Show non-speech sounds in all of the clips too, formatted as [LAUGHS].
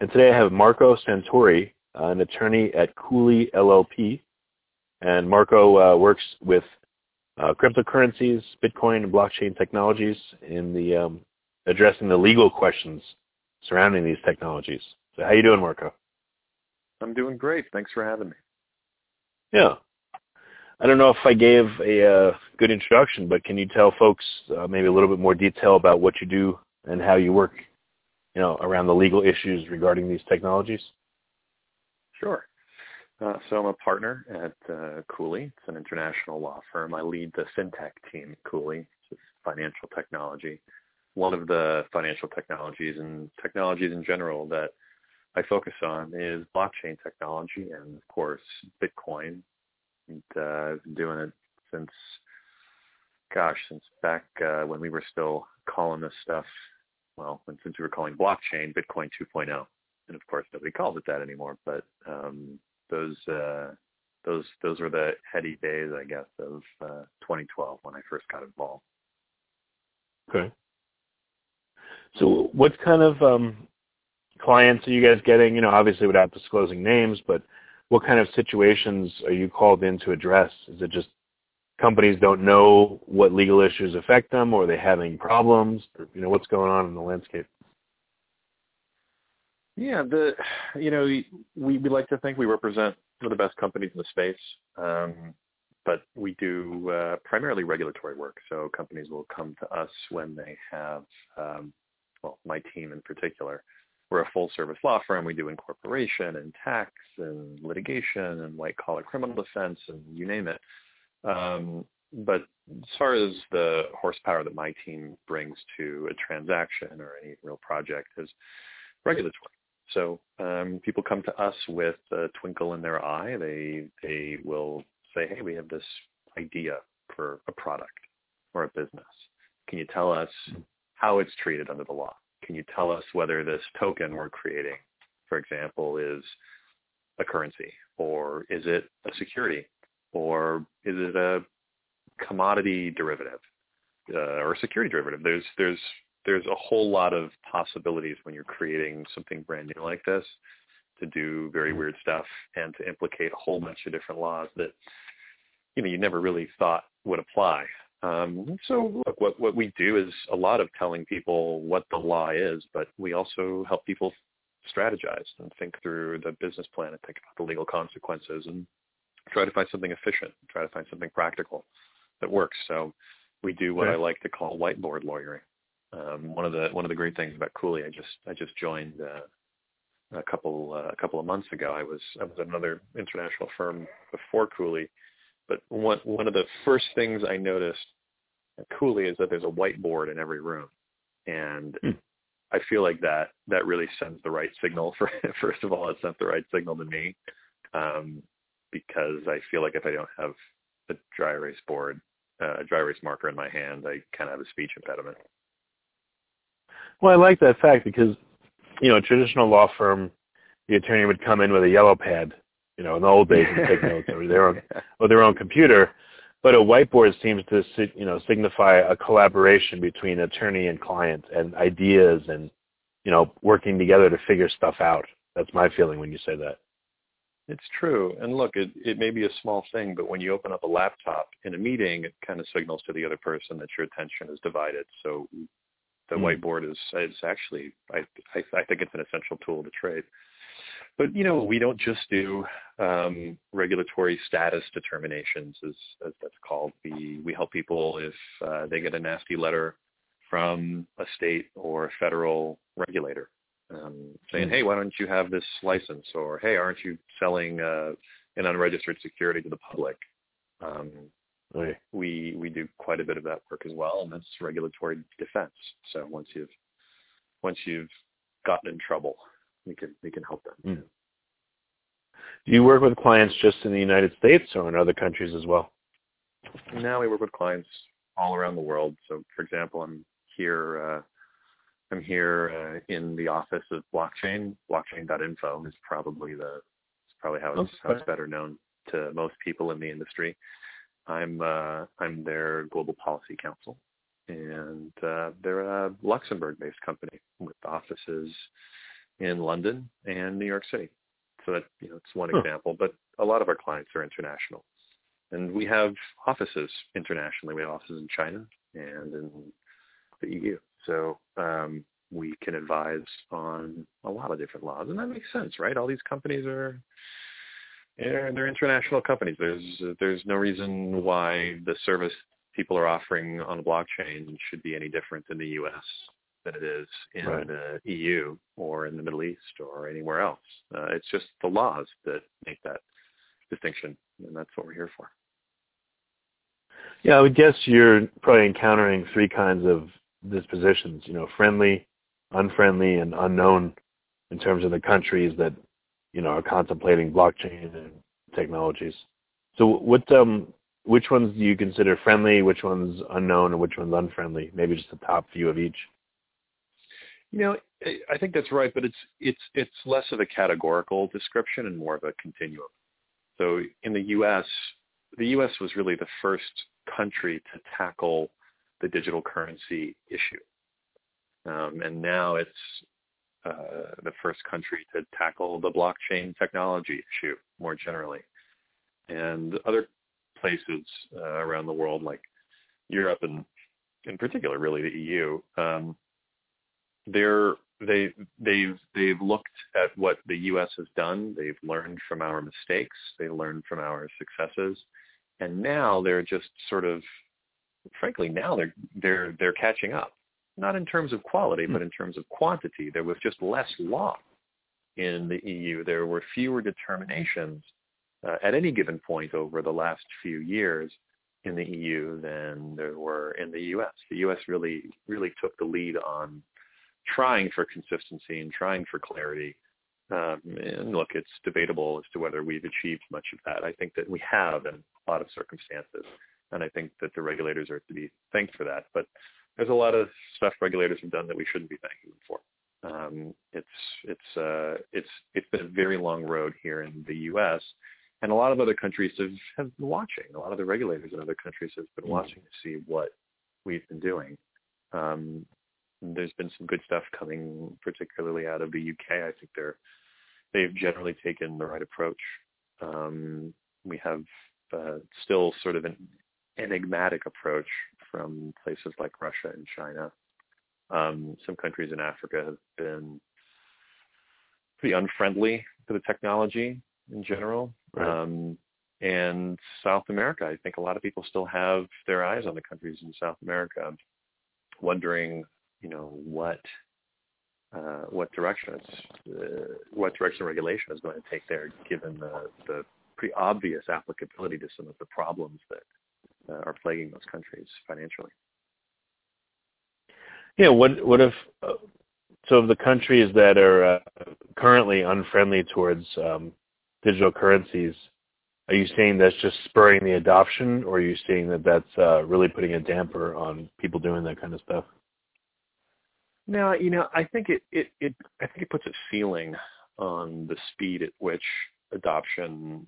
And today I have Marco Santori, uh, an attorney at Cooley LLP. And Marco uh, works with uh, cryptocurrencies, Bitcoin, and blockchain technologies in the um, addressing the legal questions surrounding these technologies. So how you doing, Marco? I'm doing great. Thanks for having me. Yeah. I don't know if I gave a uh, good introduction, but can you tell folks uh, maybe a little bit more detail about what you do and how you work you know, around the legal issues regarding these technologies? Sure. Uh, so I'm a partner at uh, Cooley. It's an international law firm. I lead the fintech team at Cooley, which is financial technology. One of the financial technologies and technologies in general that I focus on is blockchain technology and, of course, Bitcoin. And, uh, I've been doing it since, gosh, since back uh, when we were still calling this stuff well, since we were calling blockchain Bitcoin 2.0, and of course nobody calls it that anymore. But um, those uh, those those were the heady days, I guess, of uh, 2012 when I first got involved. Okay. So, what kind of um, clients are you guys getting? You know, obviously without disclosing names, but what kind of situations are you called in to address? Is it just companies don't know what legal issues affect them or are they having problems or, you know what's going on in the landscape? Yeah the you know we we like to think we represent some of the best companies in the space um, but we do uh, primarily regulatory work. So companies will come to us when they have um, well my team in particular we're a full service law firm. We do incorporation and tax and litigation and white collar criminal defense and you name it um, but as far as the horsepower that my team brings to a transaction or any real project is regulatory. So um, people come to us with a twinkle in their eye. They they will say, "Hey, we have this idea for a product or a business. Can you tell us how it's treated under the law? Can you tell us whether this token we're creating, for example, is a currency or is it a security or is it a commodity derivative uh, or a security derivative? There's there's there's a whole lot of possibilities when you're creating something brand new like this to do very weird stuff and to implicate a whole bunch of different laws that you know you never really thought would apply. Um, so look, what what we do is a lot of telling people what the law is, but we also help people strategize and think through the business plan and think about the legal consequences and try to find something efficient, try to find something practical that works. So we do what I like to call whiteboard lawyering. Um, one of the one of the great things about Cooley, I just I just joined uh, a couple uh, a couple of months ago. I was I was at another international firm before Cooley, but one one of the first things I noticed at Cooley is that there's a whiteboard in every room, and hmm. I feel like that that really sends the right signal. For [LAUGHS] first of all, it sent the right signal to me. Um, because I feel like if I don't have a dry erase board, uh, a dry erase marker in my hand, I kind of have a speech impediment. Well, I like that fact because, you know, a traditional law firm, the attorney would come in with a yellow pad, you know, in the old days and take [LAUGHS] notes over their own, or their own computer. But a whiteboard seems to, you know, signify a collaboration between attorney and client and ideas and, you know, working together to figure stuff out. That's my feeling when you say that. It's true. And look, it, it may be a small thing, but when you open up a laptop in a meeting, it kind of signals to the other person that your attention is divided. So the mm. whiteboard is, is actually, I, I, I think it's an essential tool to trade. But, you know, we don't just do um, regulatory status determinations, as, as that's called. We, we help people if uh, they get a nasty letter from a state or a federal regulator um, saying, hey, why don't you have this license? Or, hey, aren't you selling uh, an unregistered security to the public? Um. We we do quite a bit of that work as well, and that's regulatory defense. So once you've once you've gotten in trouble, we can we can help them. Mm. Do you work with clients just in the United States or in other countries as well? Now we work with clients all around the world. So, for example, I'm here. Uh, I'm here uh, in the office of blockchain. Blockchain.info is probably the it's probably how it's, how it's better known to most people in the industry. I'm uh, I'm their global policy counsel, and uh, they're a Luxembourg-based company with offices in London and New York City. So that you know, it's one huh. example. But a lot of our clients are international, and we have offices internationally. We have offices in China and in the EU. So um, we can advise on a lot of different laws, and that makes sense, right? All these companies are they're, they're international companies. There's there's no reason why the service people are offering on a blockchain should be any different in the U.S. than it is in right. the EU or in the Middle East or anywhere else. Uh, it's just the laws that make that distinction, and that's what we're here for. Yeah, I would guess you're probably encountering three kinds of dispositions, you know, friendly, unfriendly, and unknown in terms of the countries that, you know, are contemplating blockchain and technologies. So what, um, which ones do you consider friendly, which ones unknown, and which ones unfriendly? Maybe just the top few of each. You know, I think that's right, but it's it's it's less of a categorical description and more of a continuum. So in the U.S., the U.S. was really the first country to tackle the digital currency issue. Um, and now it's uh, the first country to tackle the blockchain technology issue more generally. And other places uh, around the world, like Europe and in particular, really the EU, um, they're they they've they've looked at what the U.S. has done. They've learned from our mistakes. They learned from our successes, and now they're just sort of frankly, now they're they're they're catching up. Not in terms of quality, but in terms of quantity. There was just less law in the EU. There were fewer determinations uh, at any given point over the last few years in the EU than there were in the U.S. The U.S. really really took the lead on trying for consistency and trying for clarity. Um, and look, it's debatable as to whether we've achieved much of that. I think that we have in a lot of circumstances and I think that the regulators are to be thanked for that. But there's a lot of stuff regulators have done that we shouldn't be thanking them for. Um, it's it's uh, it's it's been a very long road here in the U.S. And a lot of other countries have, have been watching. A lot of the regulators in other countries have been mm-hmm. watching to see what we've been doing. Um, there's been some good stuff coming, particularly out of the UK. I think they're they've generally taken the right approach. Um, we have uh, still sort of an enigmatic approach from places like Russia and China. Um, some countries in Africa have been pretty unfriendly to the technology in general. Right. Um, and South America, I think a lot of people still have their eyes on the countries in South America, wondering, you know, what uh, what direction it's, uh, what direction regulation is going to take there, given the, the pretty obvious applicability to some of the problems that uh, are plaguing those countries financially. Yeah. What what if uh, so of the countries that are uh, currently unfriendly towards um, digital currencies? Are you saying that's just spurring the adoption, or are you saying that that's uh, really putting a damper on people doing that kind of stuff? No, you know, I think it, it, it I think it puts a ceiling on the speed at which adoption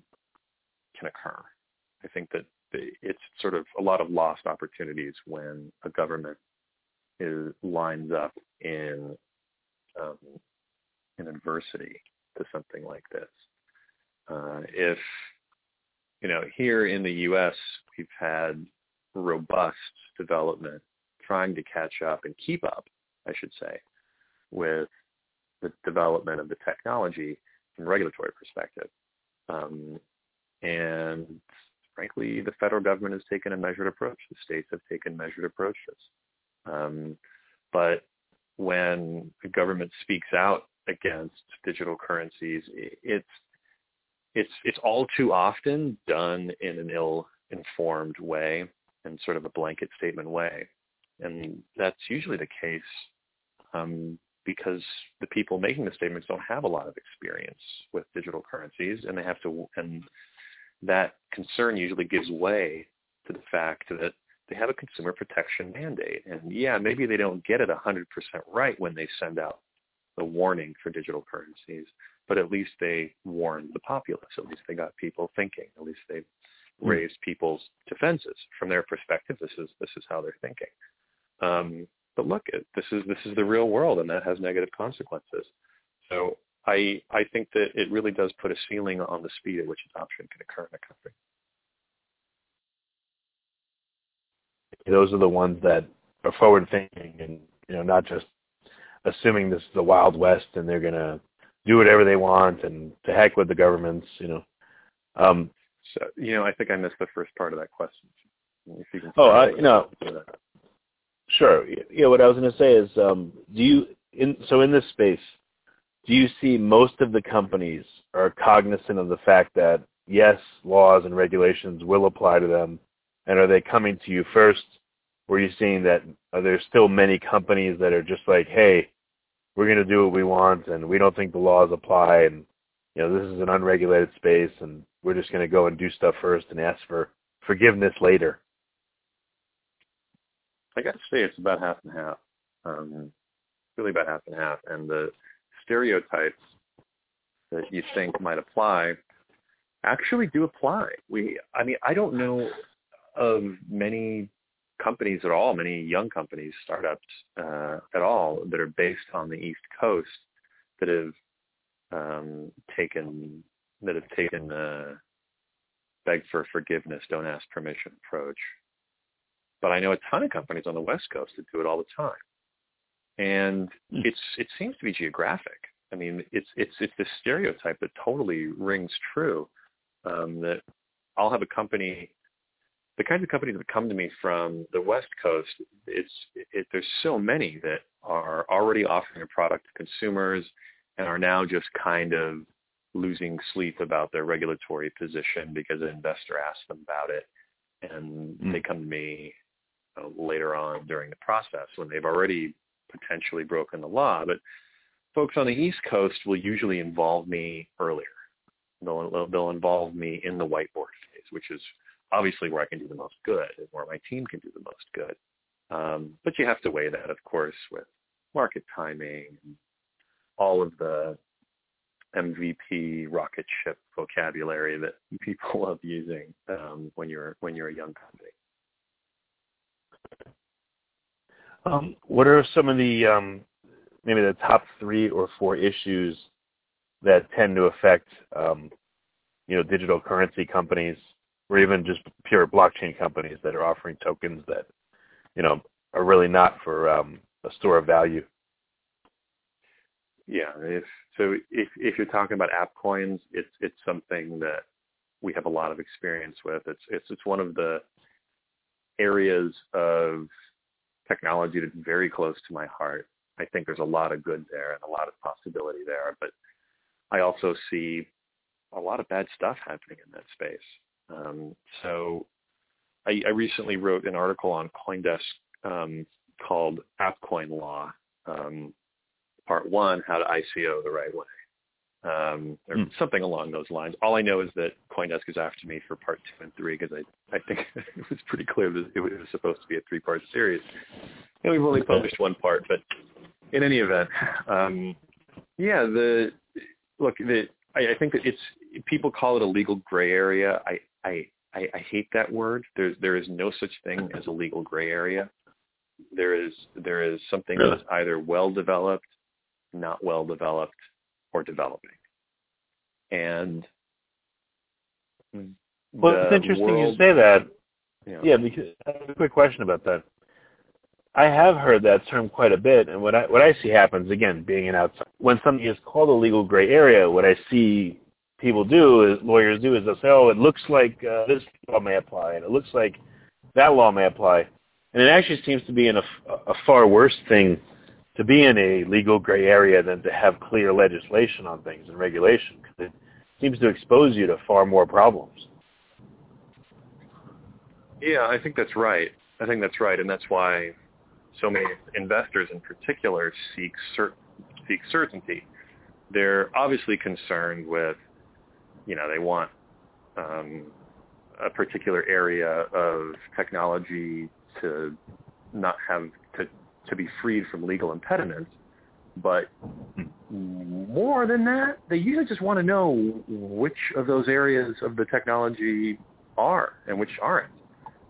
can occur. I think that it's sort of a lot of lost opportunities when a government is lines up in um, in adversity to something like this. Uh, if you know, here in the U.S., we've had robust development trying to catch up and keep up, I should say, with the development of the technology from a regulatory perspective. Um, and frankly, the federal government has taken a measured approach. The states have taken measured approaches. Um, but when the government speaks out against digital currencies, it's it's it's all too often done in an ill-informed way and sort of a blanket statement way, and that's usually the case um, because the people making the statements don't have a lot of experience with digital currencies, and they have to, and that concern usually gives way to the fact that they have a consumer protection mandate. And yeah, maybe they don't get it 100% right when they send out the warning for digital currencies, but at least they warned the populace. At least they got people thinking. At least they hmm. raised people's defenses from their perspective. This is this is how they're thinking. Um, but look, this is this is the real world, and that has negative consequences. So I I think that it really does put a ceiling on the speed at which adoption can occur in a country. Those are the ones that are forward thinking and you know not just assuming this is the wild west and they're going to do whatever they want and to heck with the governments, you know. Um, so you know, I think I missed the first part of that question. If you can oh, I, you know, sure. Yeah, what I was going to say is, um, do you in so in this space, do you see most of the companies are cognizant of the fact that yes, laws and regulations will apply to them, and are they coming to you first? Or are you seeing that are there still many companies that are just like, hey, we're going to do what we want, and we don't think the laws apply, and you know this is an unregulated space, and we're just going to go and do stuff first and ask for forgiveness later. I got to say it's about half and half. Um, really about half and half, and the stereotypes that you think might apply actually do apply. We, I mean, I don't know of many companies at all, many young companies, startups uh, at all that are based on the East Coast that have um, taken that have taken the beg for forgiveness, don't ask permission approach. But I know a ton of companies on the West Coast that do it all the time, and mm. it's it seems to be geographic. I mean, it's it's it's this stereotype that totally rings true. Um, that I'll have a company the kinds of companies that come to me from the West Coast, it's it, there's so many that are already offering a product to consumers and are now just kind of losing sleep about their regulatory position because an investor asked them about it, and mm. they come to me uh, later on during the process when they've already potentially broken the law. But folks on the East Coast will usually involve me earlier. They'll, they'll involve me in the whiteboard phase, which is obviously where I can do the most good and where my team can do the most good. Um, but you have to weigh that, of course, with market timing and all of the MVP rocket ship vocabulary that [LAUGHS] people love using um, when you're when you're a young company. Um, what are some of the um, maybe the top three or four issues that tend to affect um, you know digital currency companies or even just pure blockchain companies that are offering tokens that, you know, are really not for um, a store of value. Yeah, if so, if if you're talking about app coins, it's it's something that we have a lot of experience with. It's it's it's one of the areas of technology that's very close to my heart. I think there's a lot of good there and a lot of possibility there, but I also see a lot of bad stuff happening in that space. Um, so I, I, recently wrote an article on CoinDesk um, called AppCoin Law, um, Part One: How to ICO the right way, um, or mm. something along those lines. All I know is that CoinDesk is after me for Part Two and Three because I, I think [LAUGHS] it was pretty clear that it was supposed to be a three-part series, and we've only published one part. But in any event, um, yeah, the look, the I, I think that it's people call it a legal gray area. I, I, I, I hate that word. There's there is no such thing as a legal gray area. There is there is something really? that's either well developed, not well developed, or developing. And well, it's interesting world, you say that. You know, yeah, because I have a quick question about that. I have heard that term quite a bit, and what I what I see happens again, being an outside, when something is called a legal gray area, what I see people do, is lawyers do, is they'll say, "Oh, it looks like uh, this law may apply, and it looks like that law may apply," and it actually seems to be in a, a far worse thing to be in a legal gray area than to have clear legislation on things and regulation, because it seems to expose you to far more problems. Yeah, I think that's right. I think that's right, and that's why so many investors in particular seek cert- seek certainty. They're obviously concerned with, you know, they want um, a particular area of technology to not have to be freed from legal impediments. But more than that, they usually just want to know which of those areas of the technology are and which aren't.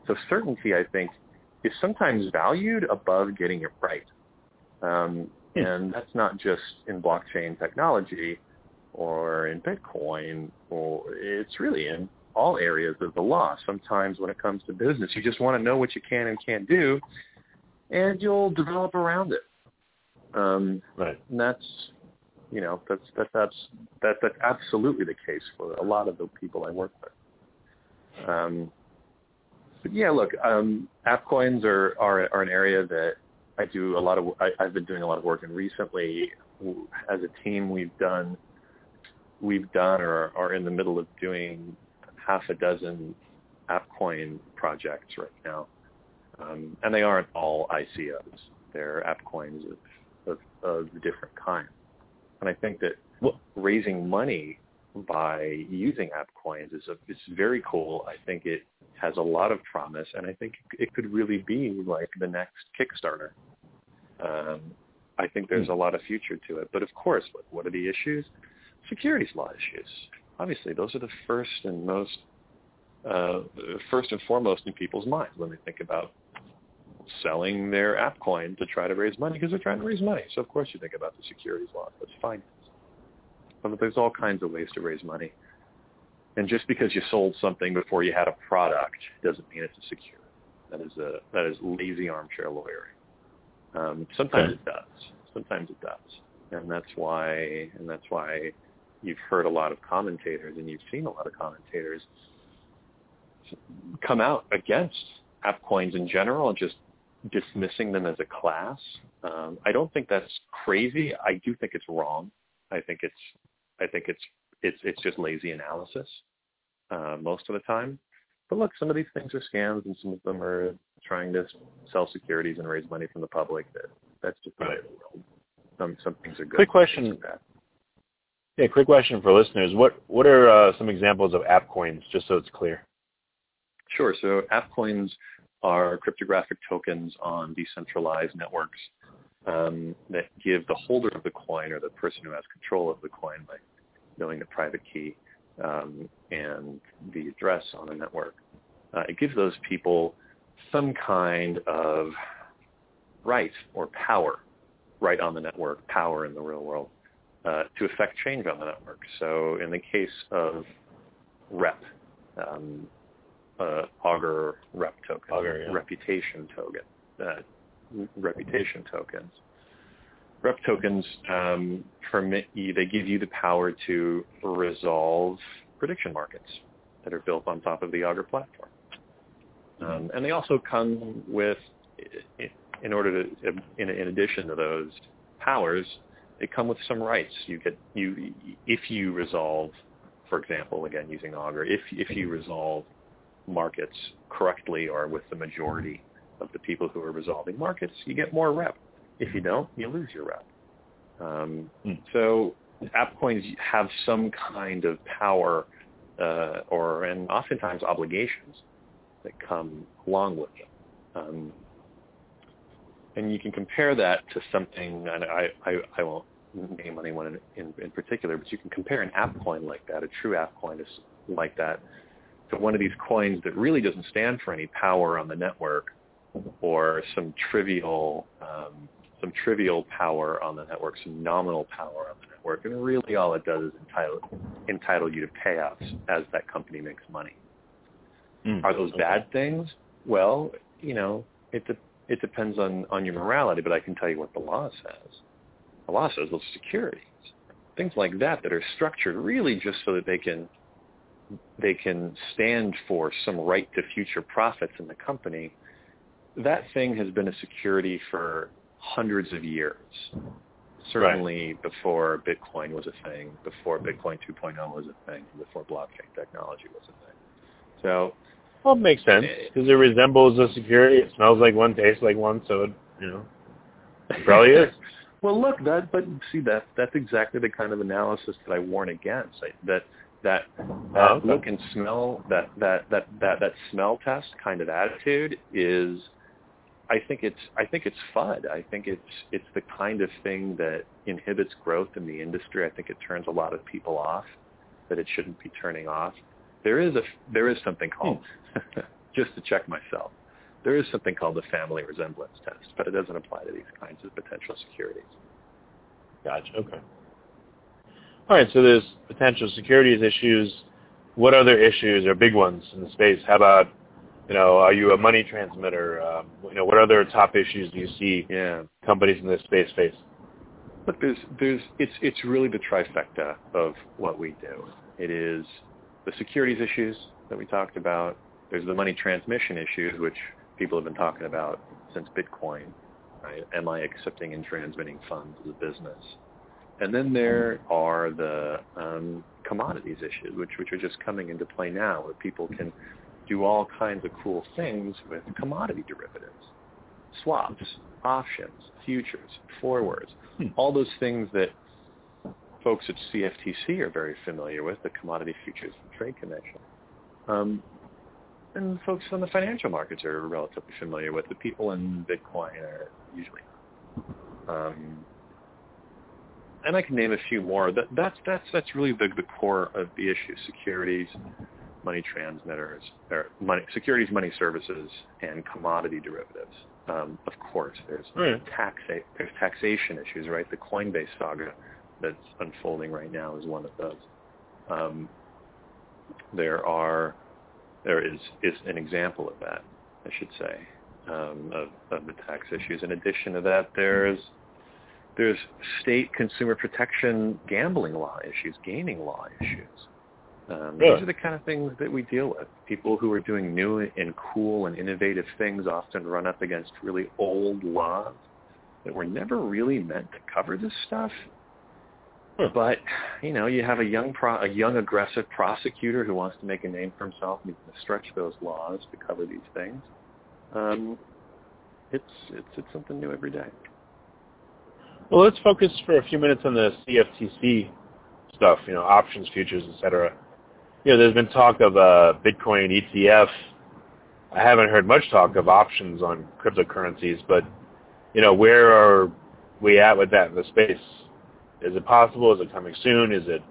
So certainty, I think, is sometimes valued above getting it right. Um, hmm. and that's not just in blockchain technology or in Bitcoin, or it's really in all areas of the law. Sometimes when it comes to business, you just want to know what you can and can't do, and you'll develop around it. Um, right. And that's, you know, that's that, that's that that's absolutely the case for a lot of the people I work with. Um, but yeah, look, um, app coins are, are are an area that I do a lot of. I, I've been doing a lot of work in recently. As a team, we've done we've done or are in the middle of doing half a dozen AppCoin projects right now, um, and they aren't all ICOs. They're AppCoins of, of, of different kinds. And I think that well, raising money by using AppCoins is a, it's very cool. I think it has a lot of promise, and I think it could really be like the next Kickstarter. Um, I think there's hmm. a lot of future to it. But of course, what, what are the issues? Securities law issues. Obviously, those are the first and most uh, first and foremost in people's minds when they think about selling their app coin to try to raise money because they're trying to raise money. So of course you think about the securities law. That's fine. But there's all kinds of ways to raise money. And just because you sold something before you had a product doesn't mean it's a security. That is a that is lazy armchair lawyering. Um, sometimes it does. Sometimes it does, and that's why and that's why you've heard a lot of commentators and you've seen a lot of commentators come out against app coins in general and just dismissing them as a class. Um, I don't think that's crazy. I do think it's wrong. I think it's I think it's it's it's just lazy analysis uh, most of the time. But look, some of these things are scams, and some of them are trying to sell securities and raise money from the public. That that's just the way of the world. Some some things are good. Quick question. Yeah, quick question for listeners. What what are uh, some examples of app coins, just so it's clear? Sure. So app coins are cryptographic tokens on decentralized networks um, that give the holder of the coin or the person who has control of the coin by knowing the private key um, and the address on the network. Uh, it gives those people some kind of right or power right on the network, power in the real world, uh, to affect change on the network. So in the case of REP, um, uh, Augur rep token, Augur, yeah. reputation token, uh, reputation tokens. Rep tokens um, permit you, they give you the power to resolve prediction markets that are built on top of the Augur platform. Um, and they also come with, in order to, in, in addition to those powers, they come with some rights. You get you if you resolve, for example, again using Augur, if if you resolve markets correctly or with the majority of the people who are resolving markets, you get more rep. If you don't, you lose your rep. Um, mm. So app coins have some kind of power uh, or and oftentimes obligations that come along with them. Um, and you can compare that to something, and I, I, I won't name anyone in, in, in, particular, but you can compare an app coin like that, a true app coin is like that, to one of these coins that really doesn't stand for any power on the network or some trivial um, some trivial power on the network, some nominal power on the network, and really all it does is entitle entitle you to payouts as that company makes money. Mm, Are those okay. bad things? Well, you know, it de- it depends on on your morality, but I can tell you what the law says. The law says those securities, things like that, that are structured really just so that they can they can stand for some right to future profits in the company, that thing has been a security for hundreds of years. Certainly right. before Bitcoin was a thing, before Bitcoin 2.0 was a thing, before blockchain technology was a thing. So, well, it makes sense eh, because it, it resembles a security. It smells like one, tastes like one, so it, you know, it probably is. [LAUGHS] Well, look, that but see that that's exactly the kind of analysis that I warn against. I, that that that Oh, uh, okay. look and smell that that that that that smell test kind of attitude is I think it's I think it's FUD. I think it's it's the kind of thing that inhibits growth in the industry. I think it turns a lot of people off that it shouldn't be turning off. There is a there is something called hmm. [LAUGHS] just to check myself. There is something called the family resemblance test, but it doesn't apply to these kinds of potential securities. Gotcha. Okay. All right. So there's potential securities issues. What other issues are big ones in the space? How about, you know, are you a money transmitter? Um, you know, what other top issues do you see Yeah. companies in this space face? Look, there's there's it's it's really the trifecta of what we do. It is the securities issues that we talked about. There's the money transmission issues, which people have been talking about since Bitcoin. Right? Am I accepting and transmitting funds as a business? And then there are the um, commodities issues, which which are just coming into play now, where people can do all kinds of cool things with commodity derivatives, swaps, options, futures, forwards, Hmm. all those things that folks at CFTC are very familiar with, the Commodity Futures and Trade Commission. Um, and folks on the financial markets are relatively familiar with. The people in Bitcoin are usually not. Um, and I can name a few more. That, that's that's that's really the, the core of the issue: securities, money transmitters, or money securities, money services, and commodity derivatives. Um, of course, there's Right. taxa- there's taxation issues, right? The Coinbase saga that's unfolding right now is one of those. Um, there are there is is an example of that, I should say, um, of, of the tax issues. In addition to that, there's there's state consumer protection gambling law issues, gaming law issues. Um, Really? These are the kind of things that we deal with. People who are doing new and cool and innovative things often run up against really old laws that were never really meant to cover this stuff. Hmm. But you know, you have a young pro- a young aggressive prosecutor who wants to make a name for himself and he's going to stretch those laws to cover these things. Um, it's it's it's something new every day. Well, let's focus for a few minutes on the CFTC stuff, you know, options, futures, et cetera. You know, there's been talk of a Bitcoin ETF. I haven't heard much talk of options on cryptocurrencies, but, you know, where are we at with that in the space? Is it possible? Is it coming soon? Is it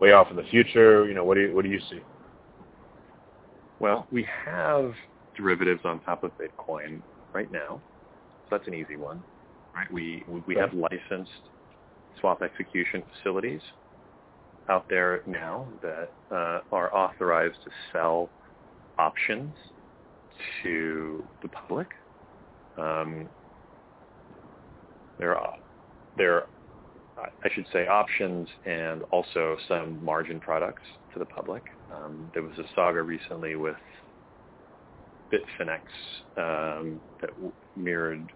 way off in the future? You know, what do you, what do you see? Well, we have derivatives on top of Bitcoin right now, so that's an easy one. Right? We we- we have licensed swap execution facilities out there now that uh, are authorized to sell options to the public. Um, there are there I I should say options and also some margin products to the public. Um, there was a saga recently with Bitfinex um, that w- mirrored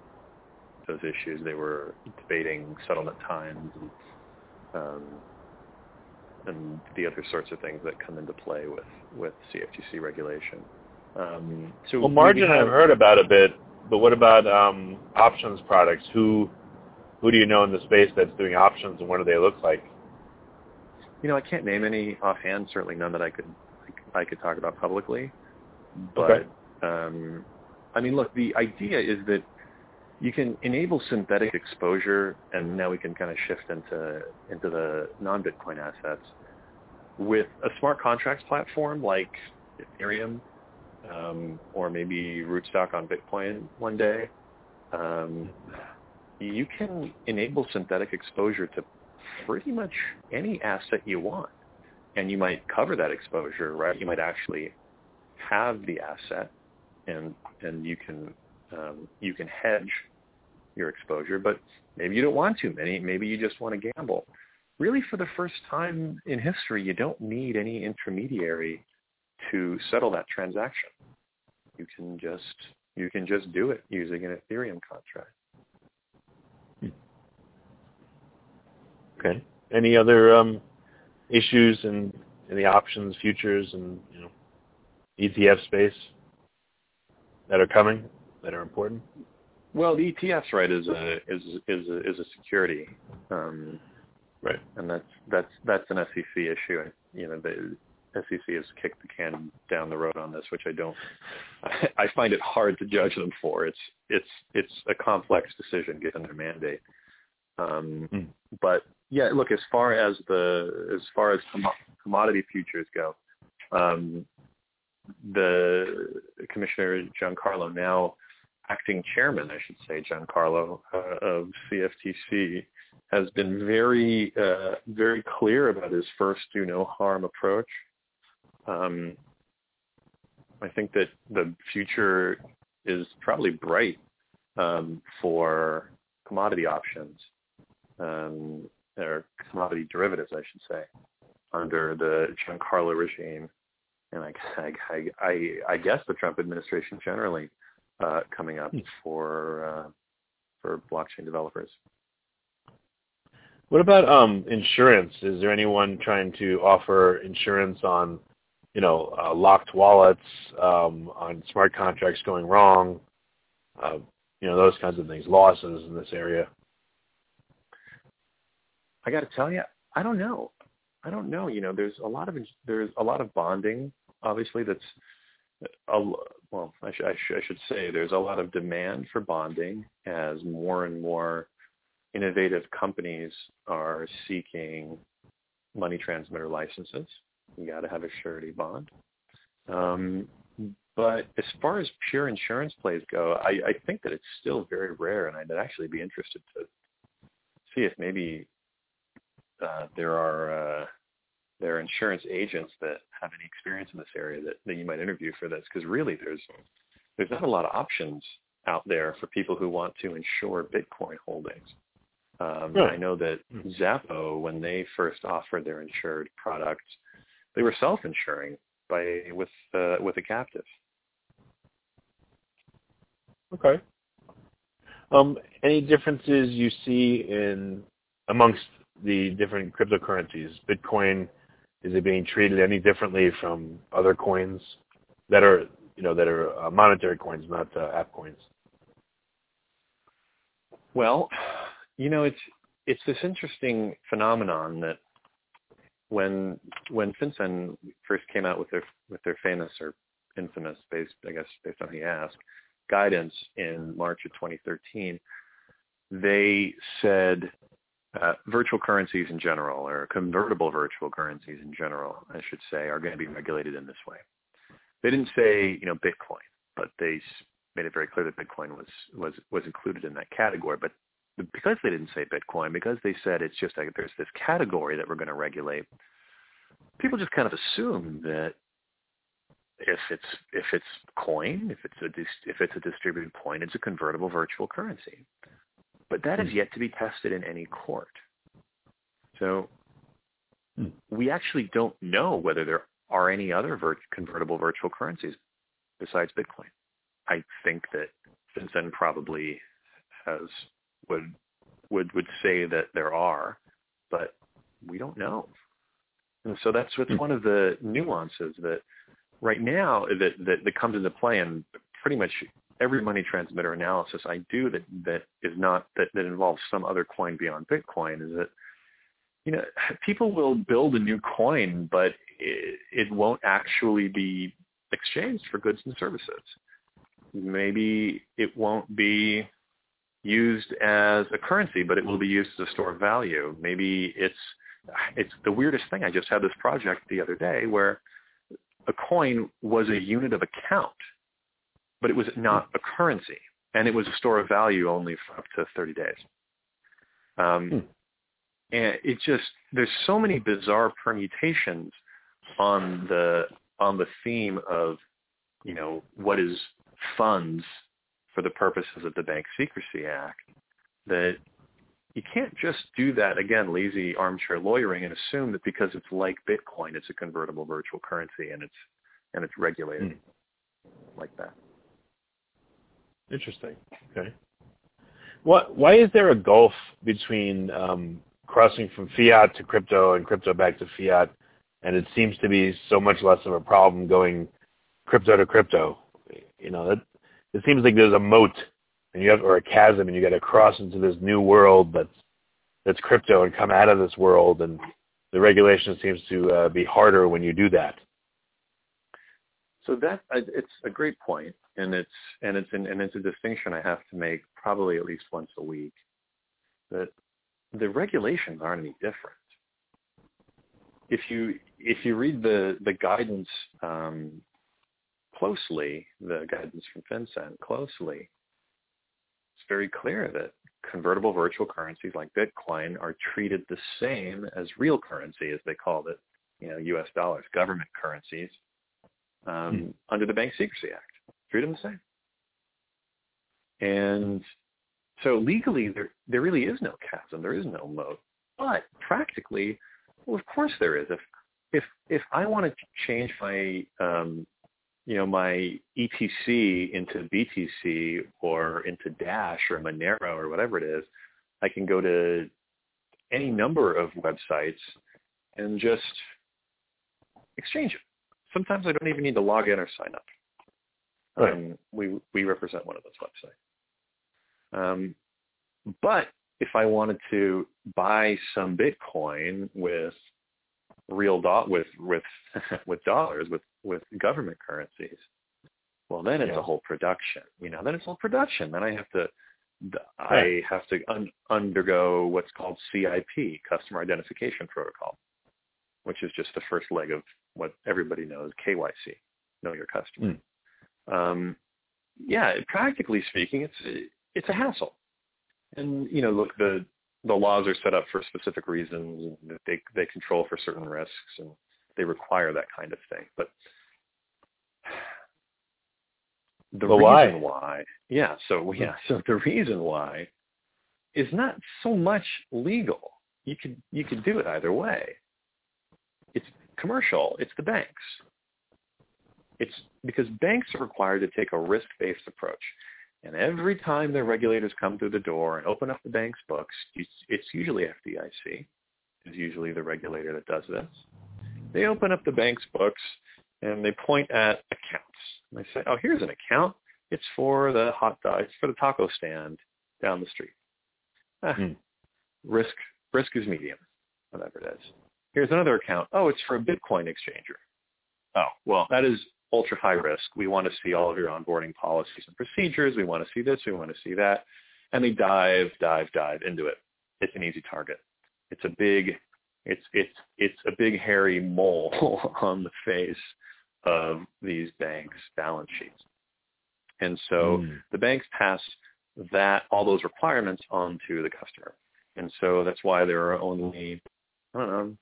those issues. They were debating settlement times and, um, and the other sorts of things that come into play with, with CFTC regulation. Um, so Well, margin have- I've heard about a bit, but what about um, options products? Who who do you know in the space that's doing options, and what do they look like? You know, I can't name any offhand. Certainly none that I could I could talk about publicly. But um, I mean, look, the idea is that you can enable synthetic exposure, and now we can kind of shift into into the non-Bitcoin assets with a smart contracts platform like Ethereum, um, or maybe Rootstock on Bitcoin one day. Um, you can enable synthetic exposure to pretty much any asset you want. And you might cover that exposure, right? You might actually have the asset and and you can um, you can hedge your exposure, but maybe you don't want to. Many maybe you just want to gamble. Really, for the first time in history, you don't need any intermediary to settle that transaction. You can just you can just do it using an Ethereum contract. Okay. Any other um, issues in, in the options, futures, and you know, ETF space that are coming that are important? Well, the ETF's right is a is is a, is a security, um, right? And that's that's that's an SEC issue. You know, the SEC has kicked the can down the road on this, which I don't. I find it hard to judge them for. It's it's it's a complex decision given their mandate. Um, mm. But yeah, look as far as the as far as commodity futures go, um, the Commissioner Giancarlo now acting chairman, I should say, Giancarlo uh, of CFTC, has been very, uh, very clear about his first do no harm approach. Um, I think that the future is probably bright um, for commodity options um, or commodity derivatives, I should say, under the Giancarlo regime, and I, I, I, I guess the Trump administration generally uh, coming up hmm. for uh, for blockchain developers. What about um, insurance? Is there anyone trying to offer insurance on, you know, uh, locked wallets, um, on smart contracts going wrong, uh, you know, those kinds of things, losses in this area? I got to tell you, I don't know. I don't know. You know, there's a lot of there's a lot of bonding, obviously, that's a, well, I, sh- I, sh- I should say there's a lot of demand for bonding as more and more innovative companies are seeking money transmitter licenses. You got to have a surety bond. Um, but as far as pure insurance plays go, I, I think that it's still very rare, and I'd actually be interested to see if maybe uh, there are uh, there are insurance agents that have any experience in this area that, that you might interview for this because really there's there's not a lot of options out there for people who want to insure Bitcoin holdings. Um, I know that hmm. Xapo, when they first offered their insured product, they were self-insuring by with uh, with a captive. Okay. Um, any differences you see in amongst the different cryptocurrencies? Bitcoin is it being treated any differently from other coins that are, you know, that are uh, monetary coins, not uh, app coins? Well, you know, it's it's this interesting phenomenon that when when FinCEN first came out with their with their famous or infamous, based I guess based on who you ask, guidance in March of 2013, they said uh, virtual currencies in general, or convertible virtual currencies in general, I should say, are going to be regulated in this way. They didn't say, you know, Bitcoin, but they made it very clear that Bitcoin was was was included in that category. But because they didn't say Bitcoin, because they said it's just like there's this category that we're going to regulate, people just kind of assume that if it's if it's coin, if it's a if it's a distributed coin, it's a convertible virtual currency. But that is hmm. yet to be tested in any court. So hmm. we actually don't know whether there are any other vir- convertible virtual currencies besides Bitcoin. I think that FinCEN probably has would would would say that there are, but we don't know. And so that's what's hmm. one of the nuances that right now that, that, that comes into play in pretty much every money transmitter analysis I do that that is not that, that involves some other coin beyond Bitcoin is that you know people will build a new coin, but it, it won't actually be exchanged for goods and services. Maybe it won't be used as a currency, but it will be used as a store of value. Maybe it's it's the weirdest thing. I just had this project the other day where a coin was a unit of account but it was not a currency, and it was a store of value only for up to 30 days. Um, hmm. And it just there's so many bizarre permutations on the on the theme of you know what is funds for the purposes of the Bank Secrecy Act that you can't just do that again lazy armchair lawyering and assume that because it's like Bitcoin it's a convertible virtual currency and it's and it's regulated hmm. like that. Interesting. Okay. What? Why is there a gulf between um, crossing from fiat to crypto and crypto back to fiat, and it seems to be so much less of a problem going crypto to crypto? You know, it, it seems like there's a moat and you have or a chasm, and you got to cross into this new world that's that's crypto and come out of this world, and the regulation seems to uh, be harder when you do that. So that it's a great point, and it's and it's an, and it's a distinction I have to make probably at least once a week. That the regulations aren't any different. If you if you read the the guidance um, closely, the guidance from FinCEN closely, it's very clear that convertible virtual currencies like Bitcoin are treated the same as real currency, as they called it, you know, U.S. dollars, government currencies, um, hmm. under the Bank Secrecy Act. Treat them the same. And so legally, there there really is no chasm. There is no moat. But practically, well, of course there is. If if if I want to change my um, you know my ETC into BTC or into Dash or Monero or whatever it is, I can go to any number of websites and just exchange it. Sometimes I don't even need to log in or sign up. Right. Um, we we represent one of those websites. Um, but if I wanted to buy some Bitcoin with real do- with with [LAUGHS] with dollars with with government currencies, well then it's yeah. a whole production. You know, then it's a whole production. Then I have to I have to un- undergo what's called CIP, Customer Identification Protocol, which is just the first leg of what everybody knows, KYC, Know Your Customer. Mm. Um, yeah, practically speaking, it's it's a hassle. And you know, look, the the laws are set up for specific reasons. And they they control for certain risks, and they require that kind of thing. But [SIGHS] the but reason why? why, yeah. So yeah, so the reason why is not so much legal. You could you could do it either way. It's commercial. It's the banks. It's because banks are required to take a risk-based approach. And every time their regulators come through the door and open up the bank's books, it's usually FDIC is usually the regulator that does this. They open up the bank's books and they point at accounts. And they say, oh, here's an account. It's for the hot dog. It's for the taco stand down the street. Ah, mm. Risk risk is medium, whatever it is. Here's another account. Oh, it's for a Bitcoin exchanger. Oh, well, that is ultra high risk. We want to see all of your onboarding policies and procedures. We want to see this. We want to see that. And they dive, dive, dive into it. It's an easy target. It's a big, it's, it's, it's a big hairy mole [LAUGHS] on the face of these banks' balance sheets. And so mm. the banks pass that, all those requirements on to the customer. And so that's why there are only, I don't know,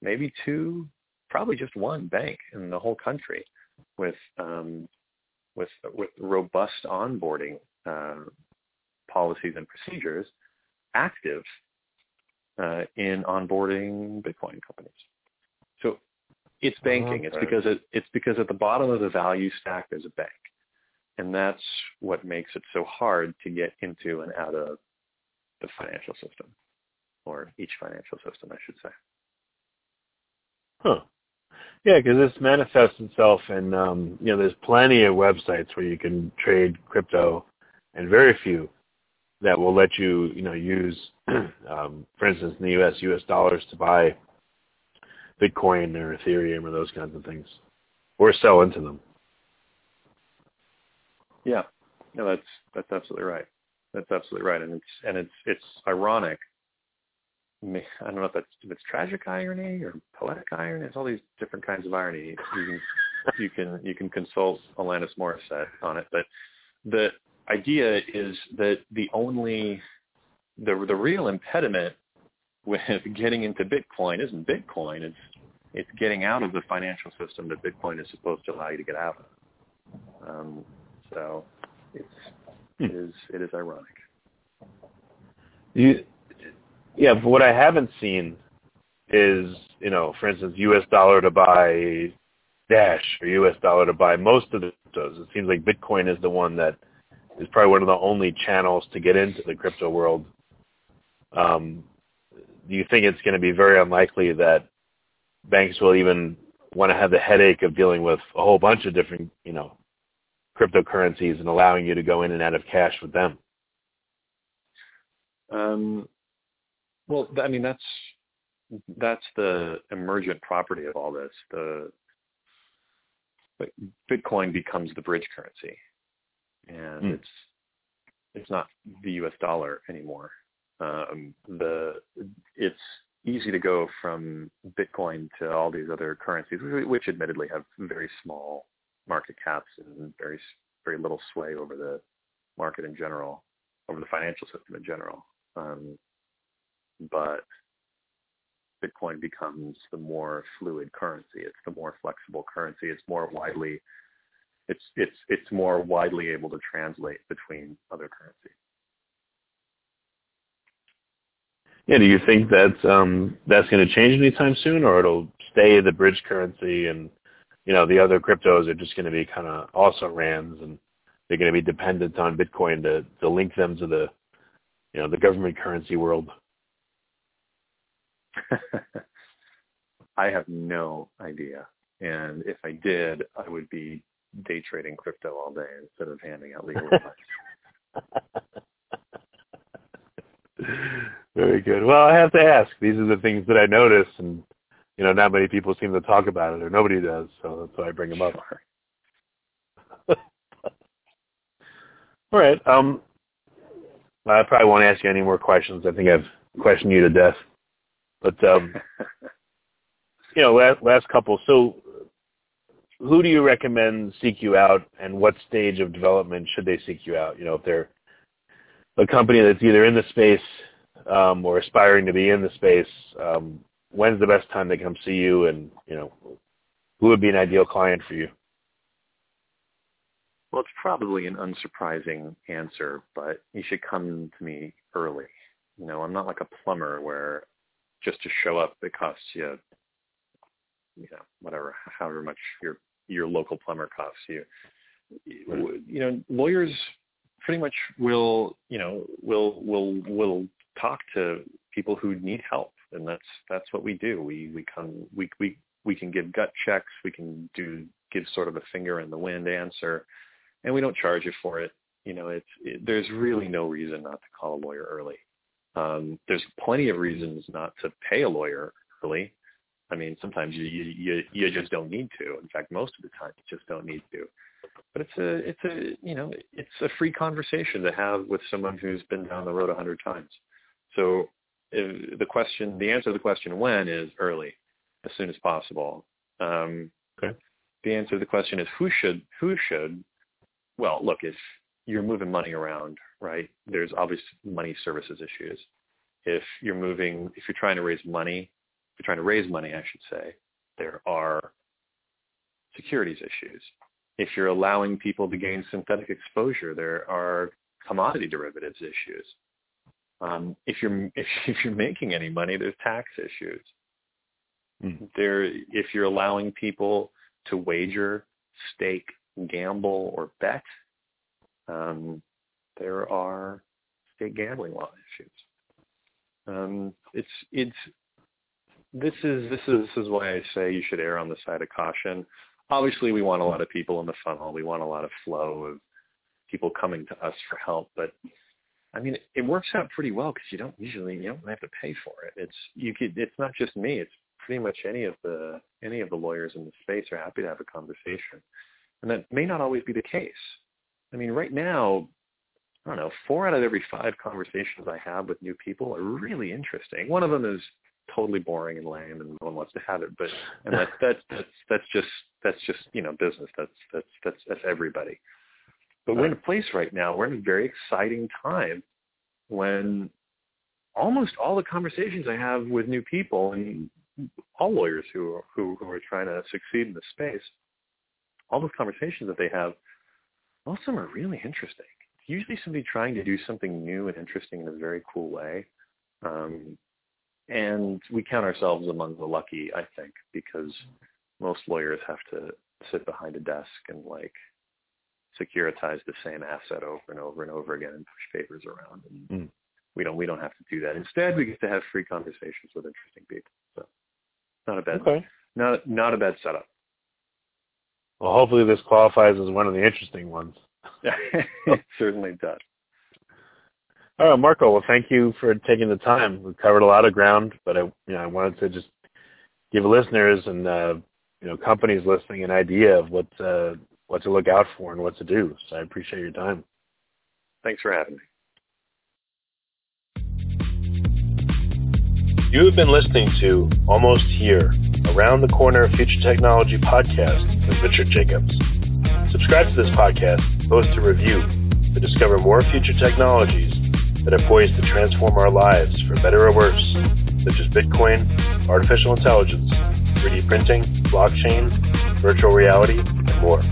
maybe two, probably just one bank in the whole country with um, with with robust onboarding uh, policies and procedures active uh, in onboarding Bitcoin companies. So it's banking. Okay. It's because it, it's because at the bottom of the value stack there's a bank, and that's what makes it so hard to get into and out of the financial system, or each financial system, I should say. Huh. Yeah, because this manifests itself in, um, you know, there's plenty of websites where you can trade crypto, and very few that will let you, you know, use, [CLEARS THROAT] um, for instance, in the U.S., U.S. dollars to buy Bitcoin or Ethereum or those kinds of things, or sell into them. Yeah, no, that's that's absolutely right. That's absolutely right, and it's and it's it's ironic I don't know if that's if it's tragic irony or poetic irony. It's all these different kinds of irony. You can you can you can consult Alanis Morissette on it, but the idea is that the only the the real impediment with getting into Bitcoin isn't Bitcoin. It's it's getting out of the financial system that Bitcoin is supposed to allow you to get out of. Um, so it's hmm. it is it is ironic. You yeah, but what I haven't seen is, you know, for instance, U.S. dollar to buy Dash or U.S. dollar to buy most of the cryptos. It seems like Bitcoin is the one that is probably one of the only channels to get into the crypto world. Um, do you think it's going to be very unlikely that banks will even want to have the headache of dealing with a whole bunch of different, you know, cryptocurrencies and allowing you to go in and out of cash with them? Um, well, I mean that's that's the emergent property of all this. The Bitcoin becomes the bridge currency, and mm. it's it's not the U.S. dollar anymore. Um, the it's easy to go from Bitcoin to all these other currencies, which admittedly have very small market caps and very very little sway over the market in general, over the financial system in general. Um, but Bitcoin becomes the more fluid currency. It's the more flexible currency. It's more widely it's it's it's more widely able to translate between other currencies. Yeah, do you think that um, that's going to change anytime soon, or it'll stay the bridge currency, and you know the other cryptos are just going to be kind of also rands, and they're going to be dependent on Bitcoin to to link them to the you know the government currency world? [LAUGHS] I have no idea, and if I did, I would be day trading crypto all day instead of handing out legal advice. [LAUGHS] Very good. Well, I have to ask. These are the things that I notice, and you know, not many people seem to talk about it, or nobody does. So that's why I bring them up. [LAUGHS] All right. Um, I probably won't ask you any more questions. I think I've questioned you to death. But um, [LAUGHS] you know, last, last couple. So, who do you recommend seek you out, and what stage of development should they seek you out? You know, if they're a company that's either in the space um, or aspiring to be in the space, um, when's the best time to come see you, and you know, who would be an ideal client for you? Well, it's probably an unsurprising answer, but you should come to me early. You know, I'm not like a plumber where just to show up it costs you, you know, whatever, however much your your local plumber costs you. You know, lawyers pretty much will, you know, will will will talk to people who need help, and that's that's what we do. We we come we we we can give gut checks. We can do give sort of a finger in the wind answer and we don't charge you for it. You know, it's it, there's really no reason not to call a lawyer early. Um, there's plenty of reasons not to pay a lawyer early. I mean, sometimes you, you you just don't need to. In fact, most of the time you just don't need to. But it's a it's a you know it's a free conversation to have with someone who's been down the road a hundred times. So the question, the answer to the question when is early, as soon as possible. Um, okay. The answer to the question is who should who should well, look, if you're moving money around, right, there's obvious money services issues. If you're moving, if you're trying to raise money, if you're trying to raise money, I should say, there are securities issues. If you're allowing people to gain synthetic exposure, there are commodity derivatives issues. Um, if you're if, [LAUGHS] if you're making any money, there's tax issues. Mm-hmm. There, if you're allowing people to wager, stake, gamble or bet, um, there are state gambling law issues. Um, it's it's this is this is this is why I say you should err on the side of caution. Obviously, we want a lot of people in the funnel. We want a lot of flow of people coming to us for help, but I mean, it works out pretty well because you don't usually you don't have to pay for it. It's you could. It's not just me. It's pretty much any of the any of the lawyers in the space are happy to have a conversation. And that may not always be the case. I mean, right now, I don't know, four out of every five conversations I have with new people are really interesting. One of them is totally boring and lame and no one wants to have it, but and that [LAUGHS] that's that's that's just that's just, you know, business. That's that's that's that's everybody. But we're in a place right now, we're in a very exciting time when almost all the conversations I have with new people and all lawyers who are, who, who are trying to succeed in the space all those conversations that they have, most of them are really interesting. It's usually somebody trying to do something new and interesting in a very cool way. Um, and we count ourselves among the lucky, I think, because most lawyers have to sit behind a desk and like securitize the same asset over and over and over again and push papers around. And mm. we don't we don't have to do that. Instead, we get to have free conversations with interesting people. So not a bad okay. not not a bad setup. Well, hopefully this qualifies as one of the interesting ones. [LAUGHS] it certainly does. All right, Marco. Well, thank you for taking the time. We've covered a lot of ground, but I, you know, I wanted to just give listeners and uh, you know companies listening an idea of what uh, what to look out for and what to do. So I appreciate your time. Thanks for having me. You have been listening to Almost Here, Around the Corner of Future Technology podcast with Richard Jacobs. Subscribe to this podcast, post to review to discover more future technologies that are poised to transform our lives for better or worse, such as Bitcoin, artificial intelligence, 3D printing, blockchain, virtual reality, and more.